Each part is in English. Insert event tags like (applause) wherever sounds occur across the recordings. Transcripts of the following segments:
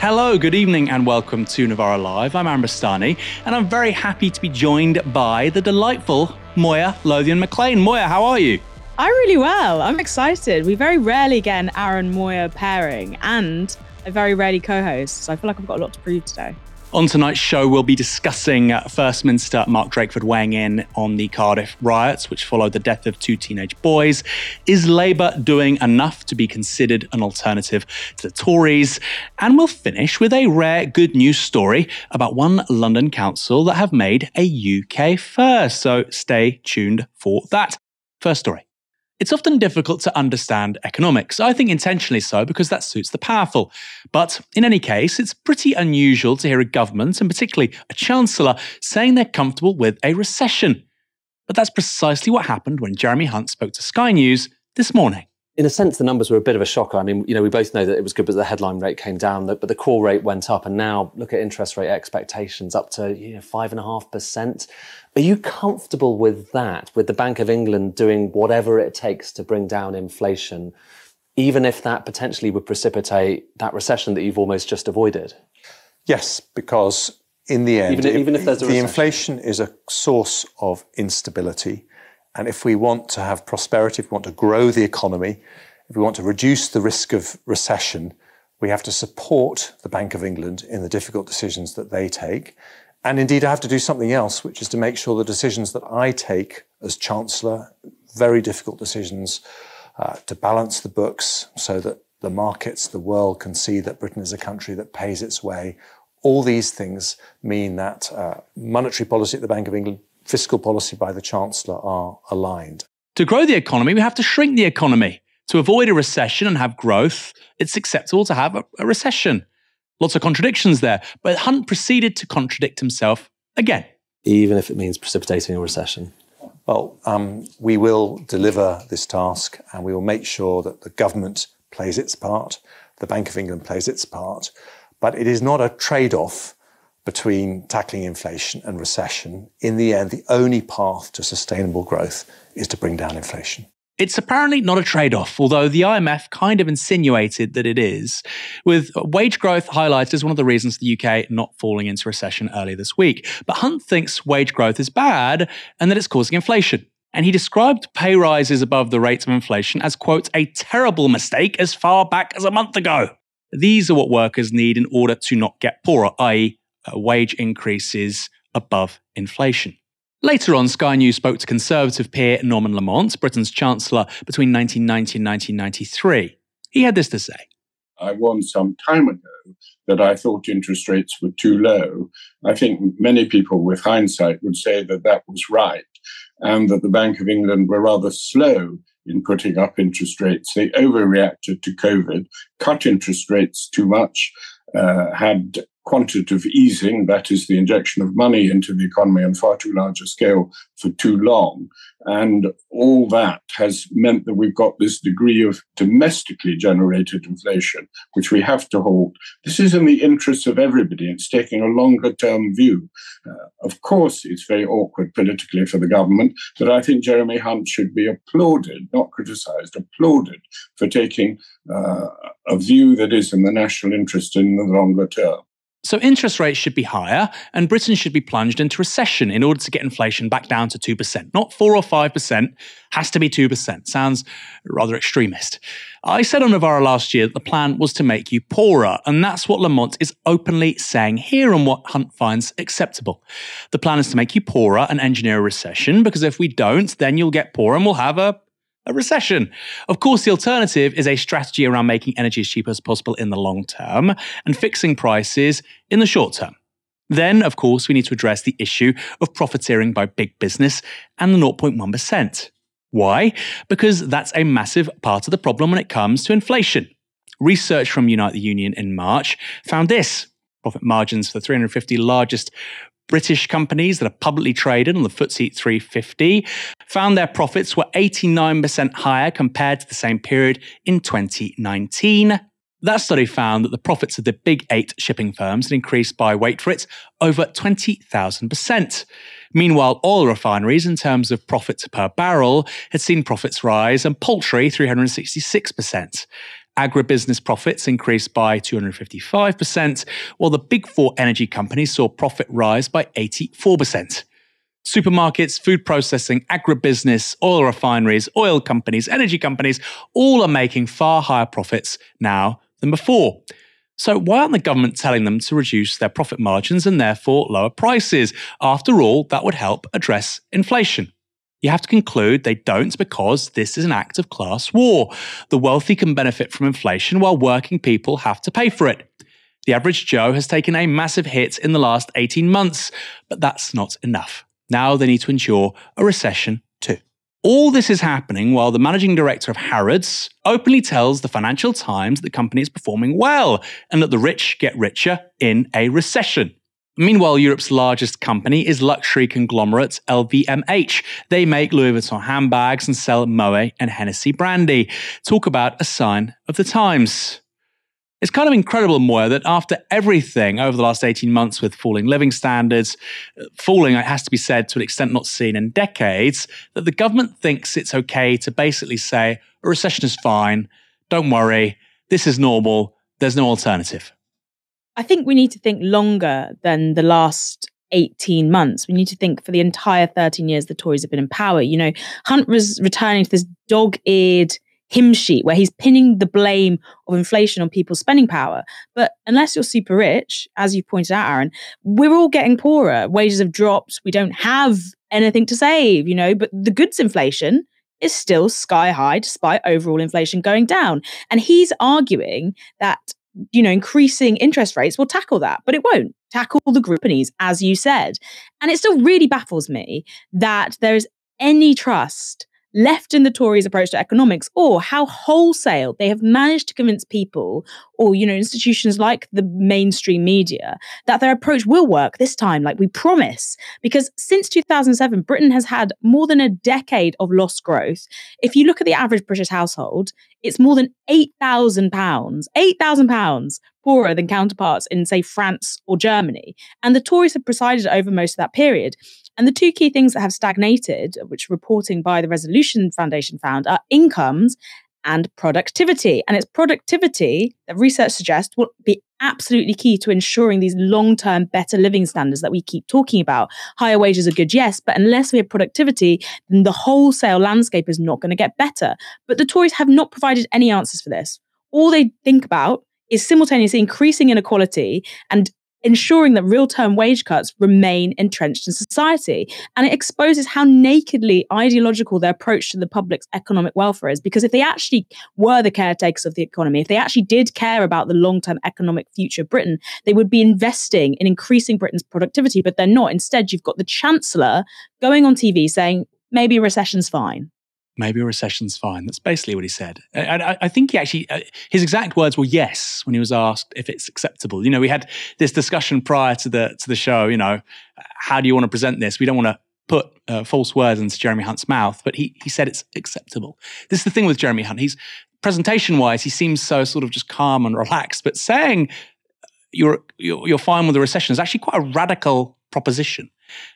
Hello, good evening, and welcome to Novara Live. I'm Aaron Bastani, and I'm very happy to be joined by the delightful Moya Lothian McLean. Moya, how are you? I'm really well. I'm excited. We very rarely get an Aaron Moya pairing, and I very rarely co host, so I feel like I've got a lot to prove today. On tonight's show, we'll be discussing uh, First Minister Mark Drakeford weighing in on the Cardiff riots, which followed the death of two teenage boys. Is Labour doing enough to be considered an alternative to the Tories? And we'll finish with a rare good news story about one London council that have made a UK first. So stay tuned for that. First story. It's often difficult to understand economics, I think intentionally so because that suits the powerful. But in any case, it's pretty unusual to hear a government, and particularly a chancellor, saying they're comfortable with a recession. But that's precisely what happened when Jeremy Hunt spoke to Sky News this morning in a sense, the numbers were a bit of a shocker. I mean, you know, we both know that it was good, but the headline rate came down, but the core rate went up. And now look at interest rate expectations up to you know, five and a half percent. Are you comfortable with that, with the Bank of England doing whatever it takes to bring down inflation, even if that potentially would precipitate that recession that you've almost just avoided? Yes, because in the end, even, even if there's the inflation is a source of instability and if we want to have prosperity, if we want to grow the economy, if we want to reduce the risk of recession, we have to support the Bank of England in the difficult decisions that they take. And indeed, I have to do something else, which is to make sure the decisions that I take as Chancellor, very difficult decisions, uh, to balance the books so that the markets, the world can see that Britain is a country that pays its way. All these things mean that uh, monetary policy at the Bank of England fiscal policy by the Chancellor are aligned. To grow the economy, we have to shrink the economy. To avoid a recession and have growth, it's acceptable to have a, a recession. Lots of contradictions there, but Hunt proceeded to contradict himself again. Even if it means precipitating a recession. Well, um, we will deliver this task and we will make sure that the government plays its part, the Bank of England plays its part, but it is not a trade off between tackling inflation and recession, in the end, the only path to sustainable growth is to bring down inflation. It's apparently not a trade off, although the IMF kind of insinuated that it is, with wage growth highlighted as one of the reasons the UK not falling into recession earlier this week. But Hunt thinks wage growth is bad and that it's causing inflation. And he described pay rises above the rate of inflation as, quote, a terrible mistake as far back as a month ago. These are what workers need in order to not get poorer, i.e., uh, wage increases above inflation. Later on, Sky News spoke to Conservative peer Norman Lamont, Britain's Chancellor between 1990 and 1993. He had this to say. I warned some time ago that I thought interest rates were too low. I think many people with hindsight would say that that was right and that the Bank of England were rather slow in putting up interest rates. They overreacted to COVID, cut interest rates too much, uh, had quantitative easing, that is the injection of money into the economy on far too large a scale for too long. And all that has meant that we've got this degree of domestically generated inflation, which we have to hold. This is in the interests of everybody. It's taking a longer term view. Uh, of course, it's very awkward politically for the government, but I think Jeremy Hunt should be applauded, not criticized, applauded for taking uh, a view that is in the national interest in the longer term. So interest rates should be higher, and Britain should be plunged into recession in order to get inflation back down to 2%. Not 4 or 5%, has to be 2%. Sounds rather extremist. I said on Novara last year that the plan was to make you poorer, and that's what Lamont is openly saying here and what Hunt finds acceptable. The plan is to make you poorer and engineer a recession, because if we don't, then you'll get poorer and we'll have a a recession. Of course, the alternative is a strategy around making energy as cheap as possible in the long term and fixing prices in the short term. Then, of course, we need to address the issue of profiteering by big business and the 0.1%. Why? Because that's a massive part of the problem when it comes to inflation. Research from Unite the Union in March found this profit margins for the 350 largest British companies that are publicly traded on the FTSE 350 found their profits were 89% higher compared to the same period in 2019. That study found that the profits of the big eight shipping firms had increased by, wait for it, over 20,000%. Meanwhile, oil refineries, in terms of profits per barrel, had seen profits rise and poultry 366%. Agribusiness profits increased by 255%, while the big four energy companies saw profit rise by 84%. Supermarkets, food processing, agribusiness, oil refineries, oil companies, energy companies, all are making far higher profits now than before. So, why aren't the government telling them to reduce their profit margins and therefore lower prices? After all, that would help address inflation. You have to conclude they don't because this is an act of class war. The wealthy can benefit from inflation while working people have to pay for it. The average Joe has taken a massive hit in the last 18 months, but that's not enough. Now they need to endure a recession too. All this is happening while the managing director of Harrods openly tells the Financial Times that the company is performing well and that the rich get richer in a recession. Meanwhile, Europe's largest company is luxury conglomerate LVMH. They make Louis Vuitton handbags and sell Moet and Hennessy brandy. Talk about a sign of the times. It's kind of incredible, Moya, that after everything over the last 18 months with falling living standards, uh, falling, it has to be said, to an extent not seen in decades, that the government thinks it's okay to basically say a recession is fine, don't worry, this is normal, there's no alternative. I think we need to think longer than the last 18 months. We need to think for the entire 13 years the Tories have been in power. You know, Hunt was returning to this dog eared hymn sheet where he's pinning the blame of inflation on people's spending power. But unless you're super rich, as you pointed out, Aaron, we're all getting poorer. Wages have dropped. We don't have anything to save, you know, but the goods inflation is still sky high despite overall inflation going down. And he's arguing that, you know, increasing interest rates will tackle that, but it won't tackle the groupies, as you said. And it still really baffles me that there is any trust left in the Tories' approach to economics or how wholesale they have managed to convince people or, you know, institutions like the mainstream media that their approach will work this time, like we promise. Because since 2007, Britain has had more than a decade of lost growth. If you look at the average British household, it's more than £8,000, £8,000 poorer than counterparts in, say, France or Germany. And the Tories have presided over most of that period. And the two key things that have stagnated, which reporting by the Resolution Foundation found, are incomes and productivity. And it's productivity that research suggests will be absolutely key to ensuring these long term better living standards that we keep talking about. Higher wages are good, yes, but unless we have productivity, then the wholesale landscape is not going to get better. But the Tories have not provided any answers for this. All they think about is simultaneously increasing inequality and ensuring that real term wage cuts remain entrenched in society. And it exposes how nakedly ideological their approach to the public's economic welfare is. Because if they actually were the caretakers of the economy, if they actually did care about the long term economic future of Britain, they would be investing in increasing Britain's productivity, but they're not. Instead, you've got the Chancellor going on TV saying, maybe recession's fine maybe a recession's fine. That's basically what he said. And I, I think he actually, uh, his exact words were yes when he was asked if it's acceptable. You know, we had this discussion prior to the to the show. You know, how do you want to present this? We don't want to put uh, false words into Jeremy Hunt's mouth, but he he said it's acceptable. This is the thing with Jeremy Hunt. He's presentation wise, he seems so sort of just calm and relaxed, but saying you're, you're, you're fine with the recession is actually quite a radical proposition.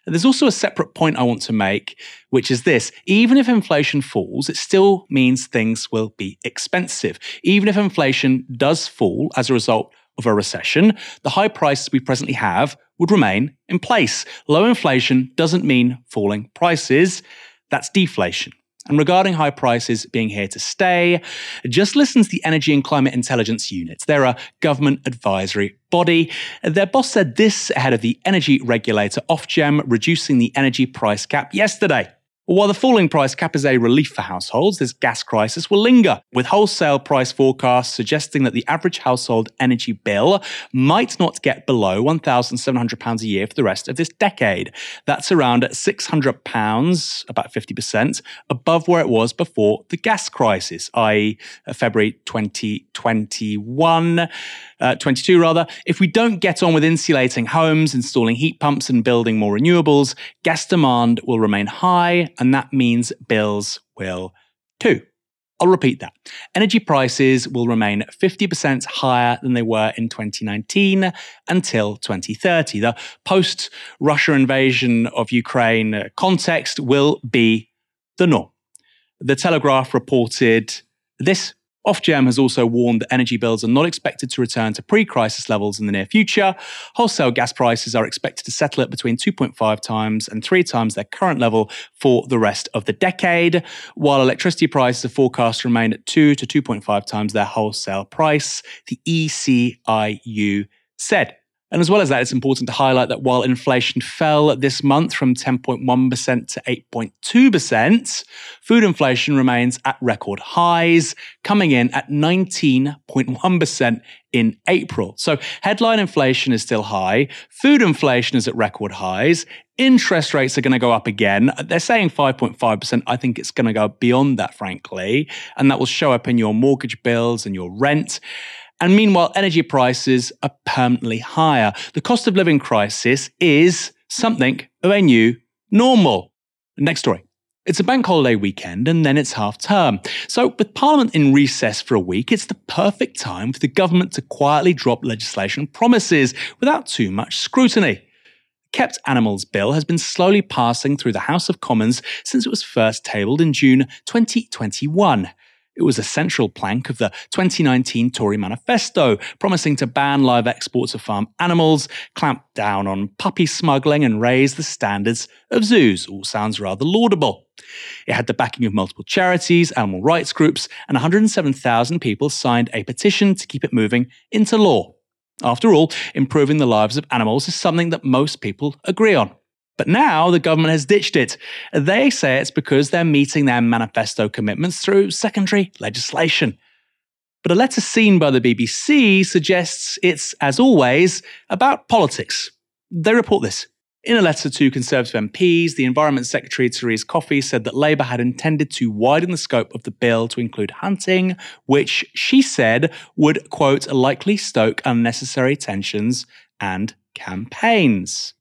There's also a separate point I want to make, which is this even if inflation falls, it still means things will be expensive. Even if inflation does fall as a result of a recession, the high prices we presently have would remain in place. Low inflation doesn't mean falling prices, that's deflation. And regarding high prices being here to stay, just listen to the Energy and Climate Intelligence Unit. They're a government advisory body. Their boss said this ahead of the energy regulator Ofgem reducing the energy price cap yesterday. While the falling price cap is a relief for households, this gas crisis will linger, with wholesale price forecasts suggesting that the average household energy bill might not get below £1,700 a year for the rest of this decade. That's around £600, about 50%, above where it was before the gas crisis, i.e., uh, February 2021 uh, 22 rather. If we don't get on with insulating homes, installing heat pumps, and building more renewables, gas demand will remain high, and that means bills will too. I'll repeat that. Energy prices will remain 50% higher than they were in 2019 until 2030. The post Russia invasion of Ukraine context will be the norm. The Telegraph reported this Ofgem has also warned that energy bills are not expected to return to pre crisis levels in the near future. Wholesale gas prices are expected to settle at between 2.5 times and 3 times their current level for the rest of the decade, while electricity prices are forecast to remain at 2 to 2.5 times their wholesale price, the ECIU said. And as well as that, it's important to highlight that while inflation fell this month from 10.1% to 8.2%, food inflation remains at record highs, coming in at 19.1% in April. So headline inflation is still high, food inflation is at record highs, interest rates are going to go up again. They're saying 5.5%. I think it's going to go beyond that, frankly, and that will show up in your mortgage bills and your rent. And meanwhile, energy prices are permanently higher. The cost of living crisis is something of a new normal. Next story. It's a bank holiday weekend and then it's half term. So, with Parliament in recess for a week, it's the perfect time for the government to quietly drop legislation promises without too much scrutiny. The Kept Animals Bill has been slowly passing through the House of Commons since it was first tabled in June 2021. It was a central plank of the 2019 Tory manifesto, promising to ban live exports of farm animals, clamp down on puppy smuggling, and raise the standards of zoos. All sounds rather laudable. It had the backing of multiple charities, animal rights groups, and 107,000 people signed a petition to keep it moving into law. After all, improving the lives of animals is something that most people agree on. But now the government has ditched it. They say it's because they're meeting their manifesto commitments through secondary legislation. But a letter seen by the BBC suggests it's, as always, about politics. They report this. In a letter to Conservative MPs, the Environment Secretary Therese Coffey said that Labour had intended to widen the scope of the bill to include hunting, which she said would, quote, likely stoke unnecessary tensions and campaigns.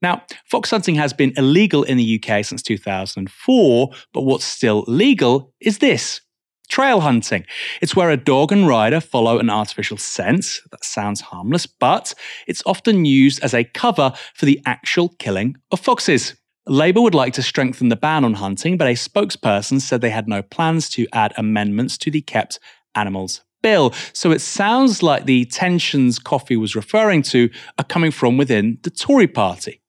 Now, fox hunting has been illegal in the UK since 2004, but what's still legal is this trail hunting. It's where a dog and rider follow an artificial scent. That sounds harmless, but it's often used as a cover for the actual killing of foxes. Labour would like to strengthen the ban on hunting, but a spokesperson said they had no plans to add amendments to the kept animals bill. So it sounds like the tensions Coffey was referring to are coming from within the Tory party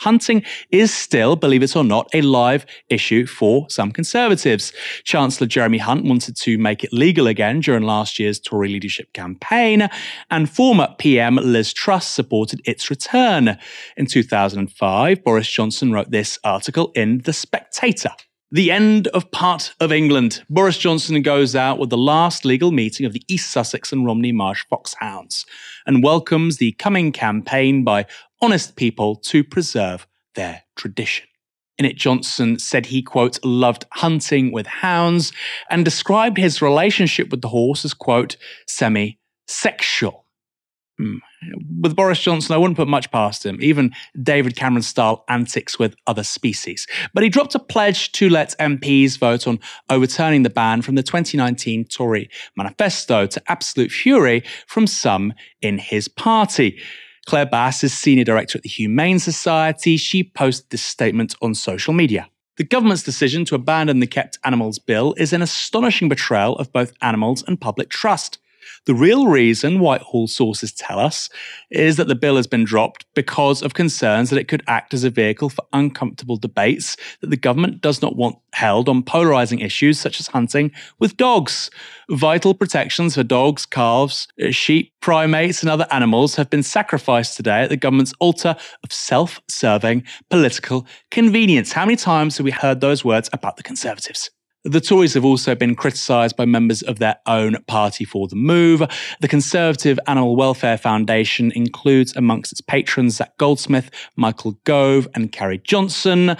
hunting is still, believe it or not, a live issue for some Conservatives. Chancellor Jeremy Hunt wanted to make it legal again during last year's Tory leadership campaign, and former PM Liz Truss supported its return. In 2005, Boris Johnson wrote this article in The Spectator. The end of part of England. Boris Johnson goes out with the last legal meeting of the East Sussex and Romney Marsh foxhounds and welcomes the coming campaign by honest people to preserve their tradition. In it, Johnson said he, quote, loved hunting with hounds and described his relationship with the horse as, quote, semi sexual. Hmm. With Boris Johnson, I wouldn't put much past him, even David Cameron style antics with other species. But he dropped a pledge to let MPs vote on overturning the ban from the 2019 Tory manifesto to absolute fury from some in his party. Claire Bass is senior director at the Humane Society. She posted this statement on social media. The government's decision to abandon the Kept Animals Bill is an astonishing betrayal of both animals and public trust. The real reason Whitehall sources tell us is that the bill has been dropped because of concerns that it could act as a vehicle for uncomfortable debates that the government does not want held on polarizing issues such as hunting with dogs. Vital protections for dogs, calves, uh, sheep, primates, and other animals have been sacrificed today at the government's altar of self serving political convenience. How many times have we heard those words about the Conservatives? The Tories have also been criticised by members of their own party for the move. The Conservative Animal Welfare Foundation includes amongst its patrons Zac Goldsmith, Michael Gove, and Carrie Johnson.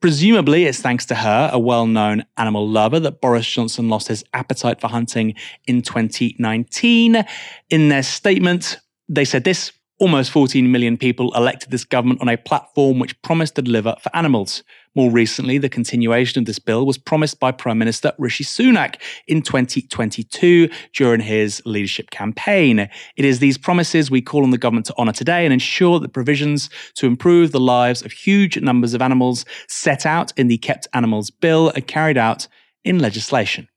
Presumably, it's thanks to her, a well known animal lover, that Boris Johnson lost his appetite for hunting in 2019. In their statement, they said this Almost 14 million people elected this government on a platform which promised to deliver for animals. More recently, the continuation of this bill was promised by Prime Minister Rishi Sunak in 2022 during his leadership campaign. It is these promises we call on the government to honour today and ensure that provisions to improve the lives of huge numbers of animals set out in the Kept Animals Bill are carried out in legislation.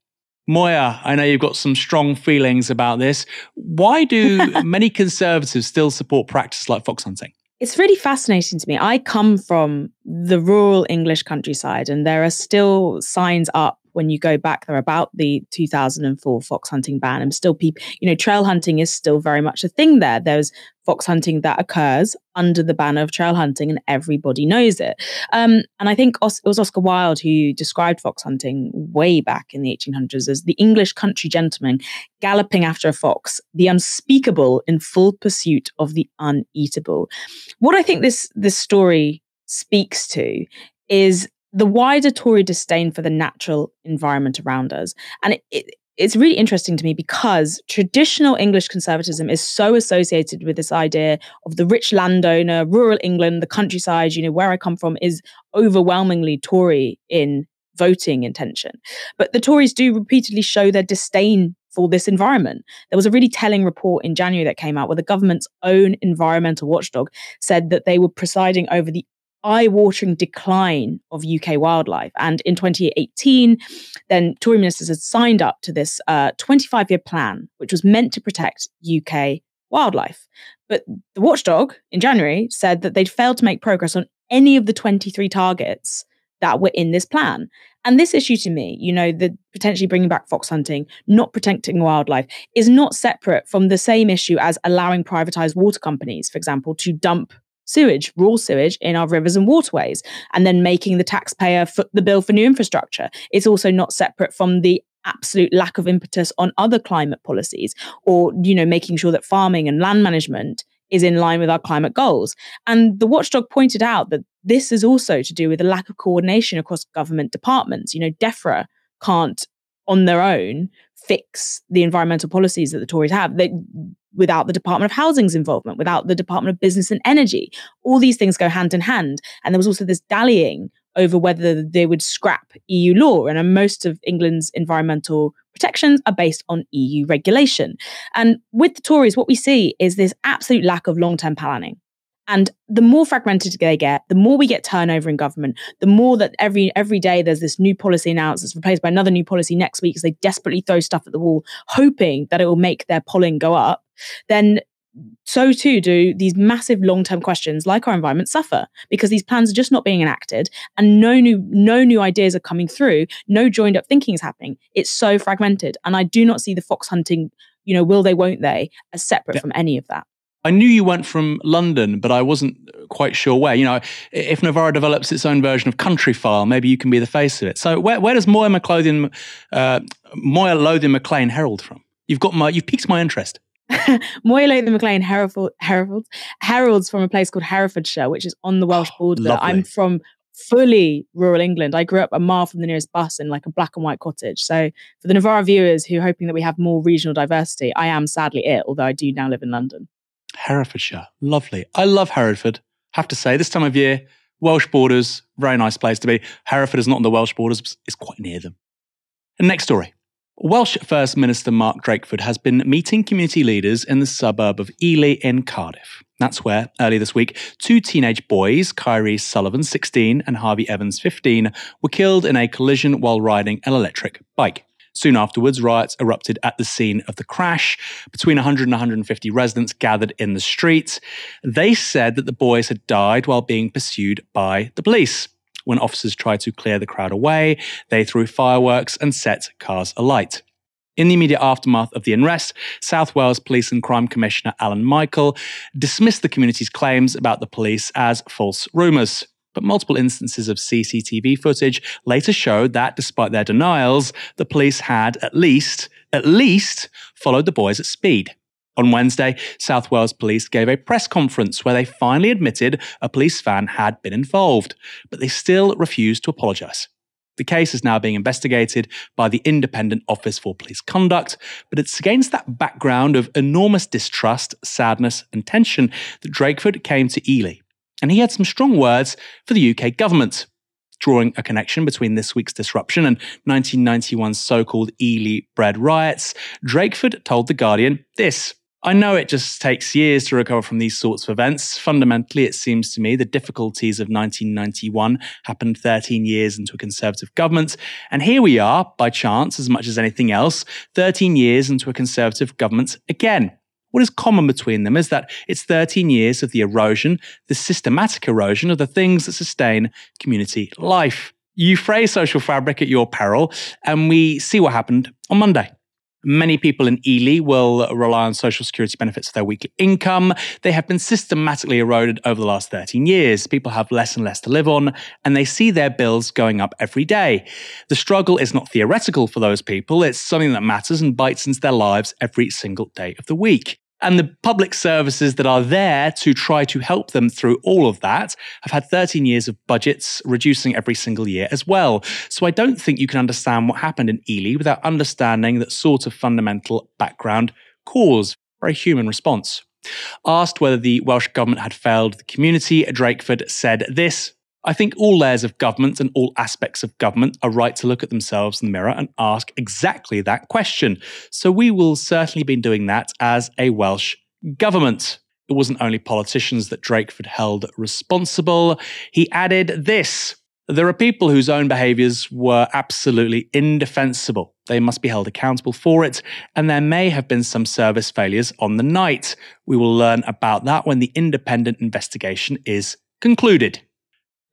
Moya, I know you've got some strong feelings about this. Why do (laughs) many conservatives still support practice like fox hunting? It's really fascinating to me. I come from the rural English countryside, and there are still signs up when you go back there about the 2004 fox hunting ban and still people you know trail hunting is still very much a thing there. There's fox hunting that occurs under the banner of trail hunting and everybody knows it. Um, and i think it was oscar wilde who described fox hunting way back in the 1800s as the english country gentleman galloping after a fox the unspeakable in full pursuit of the uneatable. What i think this this story speaks to is the wider Tory disdain for the natural environment around us. And it, it, it's really interesting to me because traditional English conservatism is so associated with this idea of the rich landowner, rural England, the countryside, you know, where I come from is overwhelmingly Tory in voting intention. But the Tories do repeatedly show their disdain for this environment. There was a really telling report in January that came out where the government's own environmental watchdog said that they were presiding over the eye-watering decline of UK wildlife. And in 2018, then Tory ministers had signed up to this 25-year uh, plan, which was meant to protect UK wildlife. But the watchdog in January said that they'd failed to make progress on any of the 23 targets that were in this plan. And this issue to me, you know, the potentially bringing back fox hunting, not protecting wildlife, is not separate from the same issue as allowing privatized water companies, for example, to dump sewage, raw sewage in our rivers and waterways, and then making the taxpayer foot the bill for new infrastructure. It's also not separate from the absolute lack of impetus on other climate policies or you know making sure that farming and land management is in line with our climate goals. And the watchdog pointed out that this is also to do with a lack of coordination across government departments. You know defra can't on their own fix the environmental policies that the tories have. They without the Department of Housing's involvement, without the Department of Business and Energy. All these things go hand in hand. And there was also this dallying over whether they would scrap EU law. And uh, most of England's environmental protections are based on EU regulation. And with the Tories, what we see is this absolute lack of long term planning. And the more fragmented they get, the more we get turnover in government, the more that every every day there's this new policy announced that's replaced by another new policy next week as they desperately throw stuff at the wall, hoping that it will make their polling go up, then so too do these massive long-term questions like our environment suffer because these plans are just not being enacted and no new no new ideas are coming through. No joined up thinking is happening. It's so fragmented and i do not see the fox hunting you know will they won't they as separate yeah. from any of that I knew you went from London, but I wasn't quite sure where. You know, if Novara develops its own version of Countryfile, maybe you can be the face of it. So, where, where does Moya McLothian, uh, Moya Lothian McLean herald from? You've got my, you've piqued my interest. (laughs) Moya Lothian McLean herald, herald, heralds from a place called Herefordshire, which is on the Welsh oh, border. I'm from fully rural England. I grew up a mile from the nearest bus in like a black and white cottage. So for the Novara viewers who are hoping that we have more regional diversity, I am sadly it, although I do now live in London. Herefordshire. Lovely. I love Hereford. Have to say, this time of year, Welsh borders, very nice place to be. Hereford is not on the Welsh borders, it's quite near them. And next story. Welsh First Minister Mark Drakeford has been meeting community leaders in the suburb of Ely in Cardiff. That's where, early this week, two teenage boys, Kyrees Sullivan, 16, and Harvey Evans, 15, were killed in a collision while riding an electric bike. Soon afterwards, riots erupted at the scene of the crash. Between 100 and 150 residents gathered in the streets. They said that the boys had died while being pursued by the police. When officers tried to clear the crowd away, they threw fireworks and set cars alight. In the immediate aftermath of the unrest, South Wales Police and Crime Commissioner Alun Michael dismissed the community's claims about the police as false rumours but multiple instances of CCTV footage later showed that despite their denials, the police had at least, at least followed the boys at speed. On Wednesday, South Wales Police gave a press conference where they finally admitted a police van had been involved, but they still refused to apologise. The case is now being investigated by the Independent Office for Police Conduct, but it's against that background of enormous distrust, sadness, and tension that Drakeford came to Ely and he had some strong words for the UK government, drawing a connection between this week's disruption and 1991's so called Ely bread riots. Drakeford told The Guardian this I know it just takes years to recover from these sorts of events. Fundamentally, it seems to me the difficulties of 1991 happened 13 years into a Conservative government. And here we are, by chance, as much as anything else, 13 years into a Conservative government again. What is common between them is that it's 13 years of the erosion, the systematic erosion of the things that sustain community life. You phrase social fabric at your peril, and we see what happened on Monday. Many people in Ely will rely on social security benefits for their weekly income. They have been systematically eroded over the last 13 years. People have less and less to live on, and they see their bills going up every day. The struggle is not theoretical for those people, it's something that matters and bites into their lives every single day of the week. And the public services that are there to try to help them through all of that have had 13 years of budgets reducing every single year as well. So I don't think you can understand what happened in Ely without understanding that sort of fundamental background cause, very human response. Asked whether the Welsh government had failed the community, Drakeford said this I think all layers of government and all aspects of government are right to look at themselves in the mirror and ask exactly that question. So we will certainly be doing that as a Welsh government. It wasn't only politicians that Drakeford held responsible. He added this. There are people whose own behaviours were absolutely indefensible. They must be held accountable for it, and there may have been some service failures on the night. We will learn about that when the independent investigation is concluded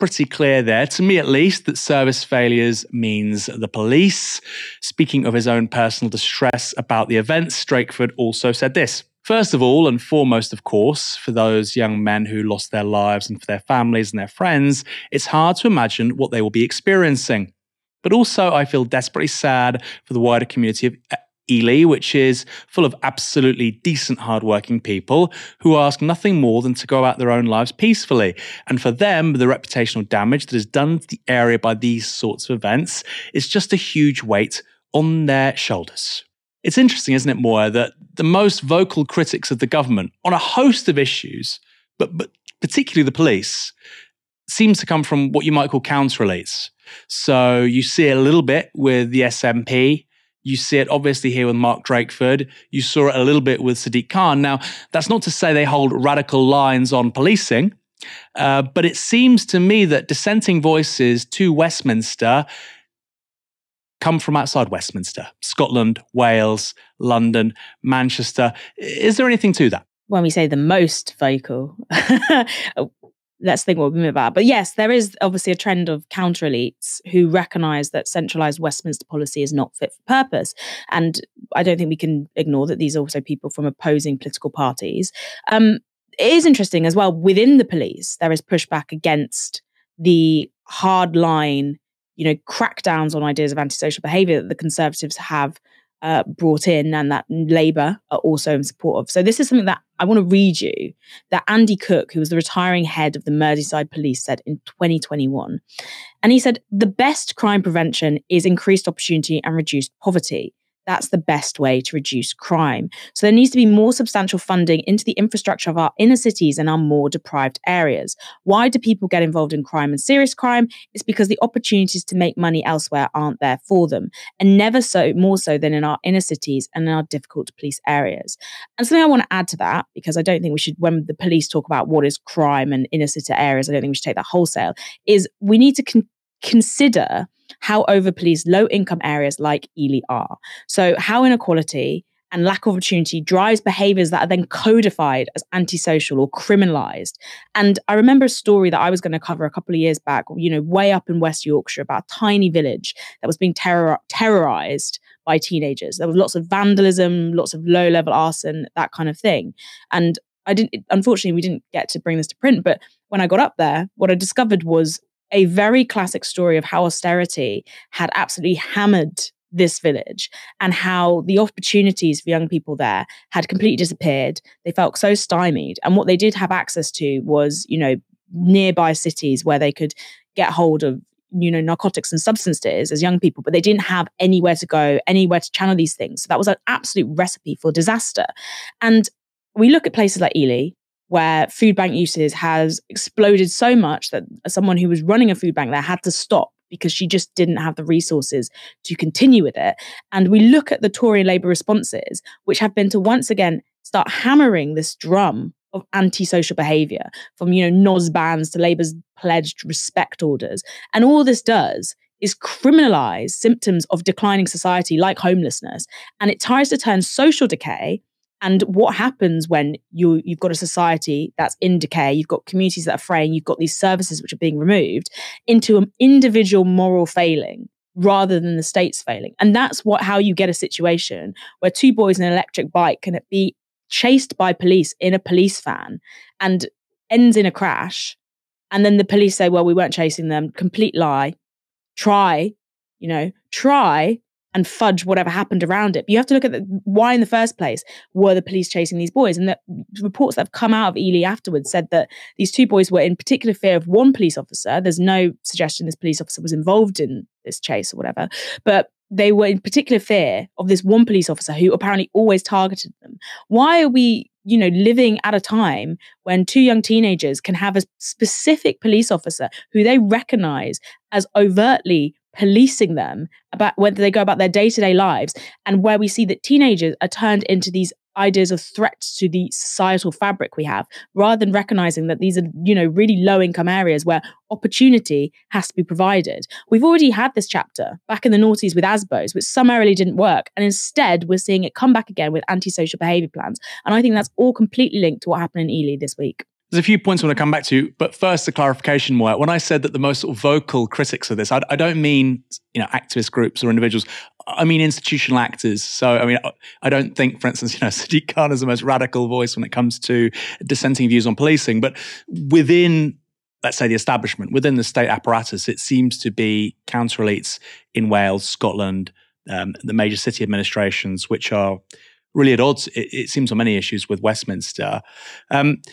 pretty clear there, to me at least, that service failures means the police. Speaking of his own personal distress about the events, Drakeford also said this. First of all, and foremost, of course, for those young men who lost their lives and for their families and their friends, it's hard to imagine what they will be experiencing. But also, I feel desperately sad for the wider community of Ely, which is full of absolutely decent, hardworking people who ask nothing more than to go about their own lives peacefully. And for them, the reputational damage that is done to the area by these sorts of events is just a huge weight on their shoulders. It's interesting, isn't it, Moya, that the most vocal critics of the government on a host of issues, but, but particularly the police, seems to come from what you might call counter elites. So you see a little bit with the SNP you see it obviously here with Mark Drakeford. You saw it a little bit with Sadiq Khan. Now, that's not to say they hold radical lines on policing, uh, but it seems to me that dissenting voices to Westminster come from outside Westminster Scotland, Wales, London, Manchester. Is there anything to that? When we say the most vocal, (laughs) let's think what we mean about. But yes, there is obviously a trend of counter elites who recognise that centralised Westminster policy is not fit for purpose. And I don't think we can ignore that these are also people from opposing political parties. Um, it is interesting as well within the police, there is pushback against the hard line, you know, crackdowns on ideas of antisocial behaviour that the Conservatives have uh, brought in and that Labour are also in support of. So this is something that I want to read you that Andy Cooke, who was the retiring head of the Merseyside Police, said in 2021. And he said, the best crime prevention is increased opportunity and reduced poverty. That's the best way to reduce crime. So there needs to be more substantial funding into the infrastructure of our inner cities and our more deprived areas. Why do people get involved in crime and serious crime? It's because the opportunities to make money elsewhere aren't there for them, and never so more so than in our inner cities and in our difficult to police areas. And something I want to add to that, because I don't think we should, when the police talk about what is crime and inner city areas, I don't think we should take that wholesale, is we need to con- consider how overpoliced low income areas like Ely are. So, how inequality and lack of opportunity drives behaviors that are then codified as antisocial or criminalized. And I remember a story that I was going to cover a couple of years back, you know, way up in West Yorkshire about a tiny village that was being terror- terrorized by teenagers. There was lots of vandalism, lots of low level arson, that kind of thing. And I didn't, unfortunately, we didn't get to bring this to print, but when I got up there, what I discovered was a very classic story of how austerity had absolutely hammered this village and how the opportunities for young people there had completely disappeared. They felt so stymied. And what they did have access to was, you know, nearby cities where they could get hold of you know narcotics and substances as young people but they didn't have anywhere to go anywhere to channel these things so that was an absolute recipe for disaster and we look at places like ely where food bank uses has exploded so much that someone who was running a food bank there had to stop because she just didn't have the resources to continue with it. And we look at the Tory and Labour responses, which have been to once again start hammering this drum of antisocial behavior from you know nos bans to labour's pledged respect orders and all this does is criminalize symptoms of declining society like homelessness and it tries to turn social decay and what happens when you you've got a society that's in decay you've got communities that are fraying you've got these services which are being removed into an individual moral failing rather than the state's failing. And that's what how you get a situation where two boys in an electric bike can be chased by police in a police van and ends in a crash. And then the police say well we weren't chasing them. Complete lie. Try you know try and fudge whatever happened around it. But you have to look at the, why, in the first place, were the police chasing these boys? And the reports that have come out of Ely afterwards said that these two boys were in particular fear of one police officer. There's no suggestion this police officer was involved in this chase or whatever, but they were in particular fear of this one police officer who apparently always targeted them. Why are we you know living at a time when two young teenagers can have a specific police officer who they recognize as overtly policing them about whether they go about their day-to-day lives and where we see that teenagers are turned into these ideas of threats to the societal fabric we have rather than recognizing that these are you know really low income areas where opportunity has to be provided. We've already had this chapter back in the noughties with asbos which summarily didn't work and instead we're seeing it come back again with antisocial behavior plans. And i think that's all completely linked to what happened in ely this week there's a few points I want to come back to, but first, the clarification. Where when I said that the most sort of vocal critics of this, I, I, don't mean you know activist groups or individuals. I mean institutional actors. So I mean, I don't think, for instance, you know, Sadiq Khan is the most radical voice when it comes to dissenting views on policing. But within, let's say, the establishment, within the state apparatus, it seems to be counter elites in Wales, Scotland, um, the major city administrations, which are really at odds. It, it seems on many issues with Westminster. Um,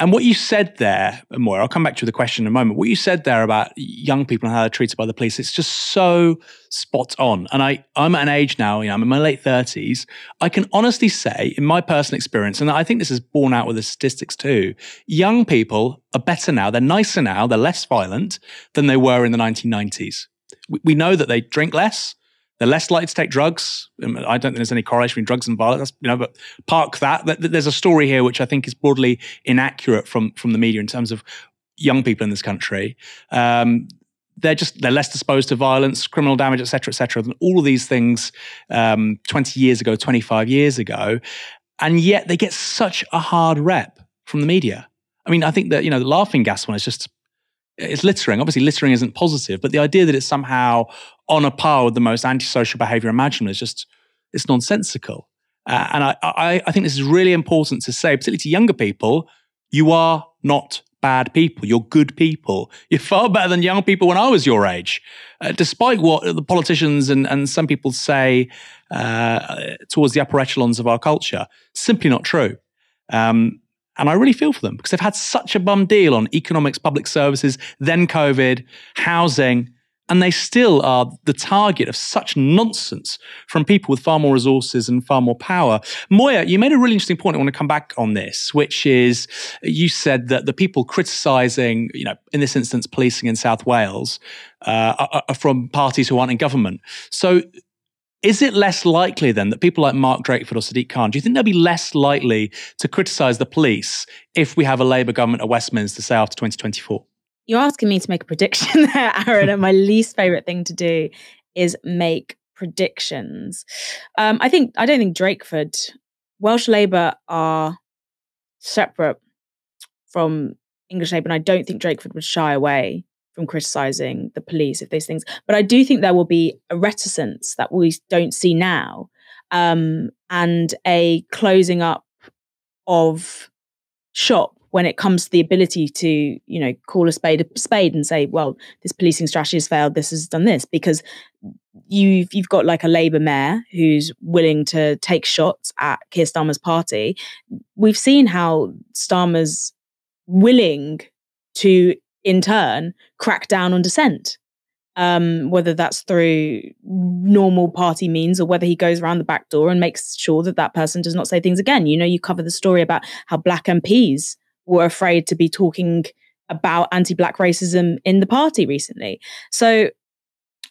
and what you said there, Moira, I'll come back to the question in a moment. What you said there about young people and how they're treated by the police, it's just so spot on. And I, I'm at an age now, you know, I'm in my late 30s. I can honestly say, in my personal experience, and I think this is borne out with the statistics too, young people are better now, they're nicer now, they're less violent than they were in the 1990s. We, we know that they drink less, they're less likely to take drugs. Um, I don't think there's any correlation between drugs and violence, you know, but park that. There's a story here which I think is broadly inaccurate from, from the media in terms of young people in this country. Um, they're just they're less disposed to violence, criminal damage, etc., etc. than all of these things um, 20 years ago, 25 years ago, and yet they get such a hard rep from the media. I mean, I think that you know the laughing gas one is just it's littering. Obviously, littering isn't positive, but the idea that it's somehow on a par with the most antisocial behavior imaginable is just it's nonsensical. Uh, and I, I, I think this is really important to say, particularly to younger people, you are not bad people. You're good people. (laughs) You're far better than young people when I was your age. Uh, despite what the politicians and, and some people say uh, towards the upper echelons of our culture, simply not true. Um, and I really feel for them because they've had such a bum deal on economics, public services, then COVID, housing, and they still are the target of such nonsense from people with far more resources and far more power. Moya, you made a really interesting point. I want to come back on this, which is you said that the people criticizing, you know, in this instance, policing in South Wales, uh, are, are from parties who aren't in government. So is it less likely then that people like Mark Drakeford or Sadiq Khan, do you think they'll be less likely to criticise the police if we have a Labour government at Westminster, say after 2024? You're asking me to make a prediction (laughs) there, Aaron, and my least favourite thing to do is make predictions. Um, I think I don't think Drakeford, Welsh Labour are separate from English Labour, and I don't think Drakeford would shy away from criticizing the police if those things. But I do think there will be a reticence that we don't see now, um, and a closing up of shop when it comes to the ability to, you know, call a spade a spade and say, well, this policing strategy has failed, this has done this, because you've you've got like a Labour mayor who's willing to take shots at Keir Starmer's party. We've seen how Starmer's willing to in turn crack down on dissent. Um, whether that's through normal party means or whether he goes around the back door and makes sure that that person does not say things again. You know, you cover the story about how black MPs were afraid to be talking about anti black racism in the party recently. So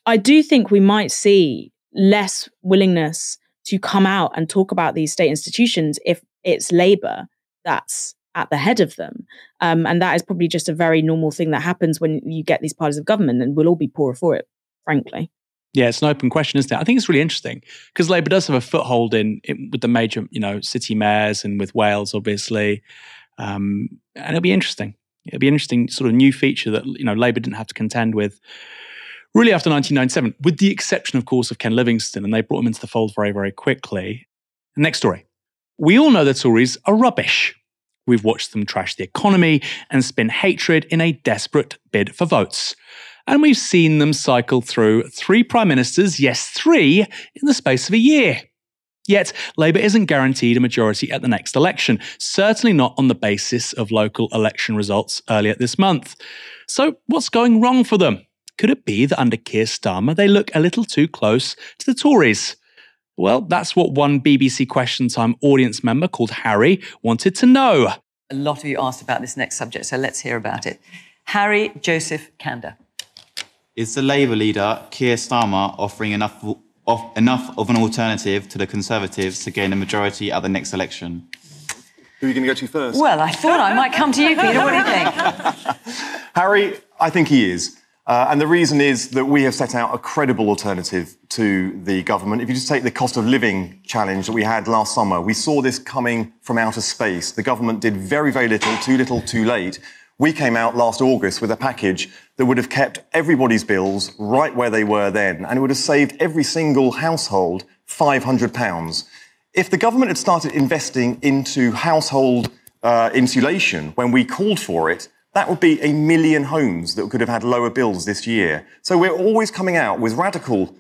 I do think we might see less willingness to come out and talk about these state institutions if it's Labour that's at the head of them. Um, and that is probably just a very normal thing that happens when you get these parties of government, and we'll all be poorer for it, frankly. Yeah, it's an open question, isn't it? I think it's really interesting because Labour does have a foothold in, in, with the major, you know, city mayors and with Wales, obviously, um, and it'll be interesting. It'll be an interesting sort of new feature that you know Labour didn't have to contend with really after 1997, with the exception, of course, of Ken Livingstone, and they brought him into the fold very, very quickly. Next story. We all know the Tories are rubbish. We've watched them trash the economy and spin hatred in a desperate bid for votes and we've seen them cycle through three prime ministers, yes, three, in the space of a year. Yet, Labour isn't guaranteed a majority at the next election, certainly not on the basis of local election results earlier this month. So, what's going wrong for them? Could it be that under Keir Starmer they look a little too close to the Tories? Well, that's what one BBC Question Time audience member called Harry wanted to know. A lot of you asked about this next subject, so let's hear about it. Harry Joseph Kanda. Is the Labour leader, Keir Starmer, offering enough of, enough of an alternative to the Conservatives to gain a majority at the next election? Who are you going to go to first? Well, I thought I might come to you, Peter. What do you think? (laughs) Harry, I think he is. Uh, and the reason is that we have set out a credible alternative to the government. If you just take the cost of living challenge that we had last summer, we saw this coming from outer space. The government did very, very little, too little, too late. We came out last August with a package that would have kept everybody's bills right where they were then, and it would have saved every single household £500. If the government had started investing into household uh, insulation when we called for it, that would be a million homes that could have had lower bills this year. So we're always coming out with radical,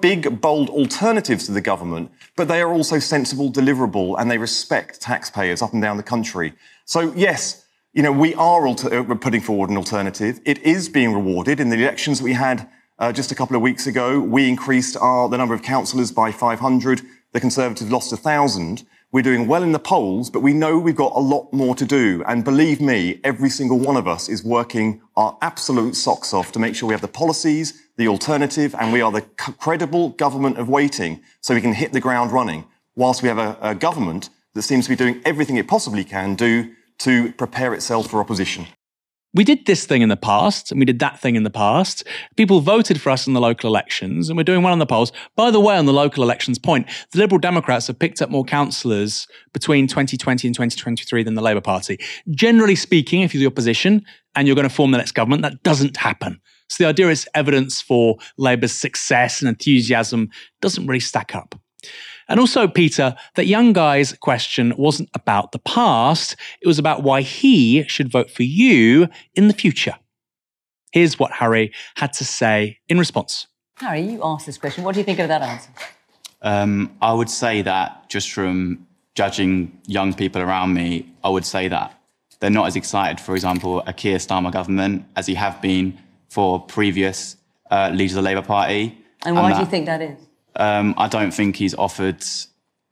big, bold alternatives to the government, but they are also sensible, deliverable, and they respect taxpayers up and down the country. So yes, you know, we are alter- uh, putting forward an alternative. It is being rewarded. In the elections we had uh, just a couple of weeks ago, we increased our, the number of councillors by 500. The Conservatives lost 1,000. We're doing well in the polls, but we know we've got a lot more to do. And believe me, every single one of us is working our absolute socks off to make sure we have the policies, the alternative, and we are the credible government of waiting so we can hit the ground running, whilst we have a, a government that seems to be doing everything it possibly can do to prepare itself for opposition. We did this thing in the past, and we did that thing in the past. People voted for us in the local elections, and we're doing well in the polls. By the way, on the local elections point, the Liberal Democrats have picked up more councillors between 2020 and 2023 than the Labour Party. Generally speaking, if you're the opposition and you're going to form the next government, that doesn't happen. So the idea is evidence for Labour's success and enthusiasm doesn't really stack up. And also, Peter, that young guy's question wasn't about the past, it was about why he should vote for you in the future. Here's what Harry had to say in response. Harry, you asked this question. What do you think of that answer? Um, I would say that just from judging young people around me, I would say that they're not as excited, for example, a Keir Starmer government as he have been for previous uh, leaders of the Labour Party. And why and that, do you think that is? Um, I don't think he's offered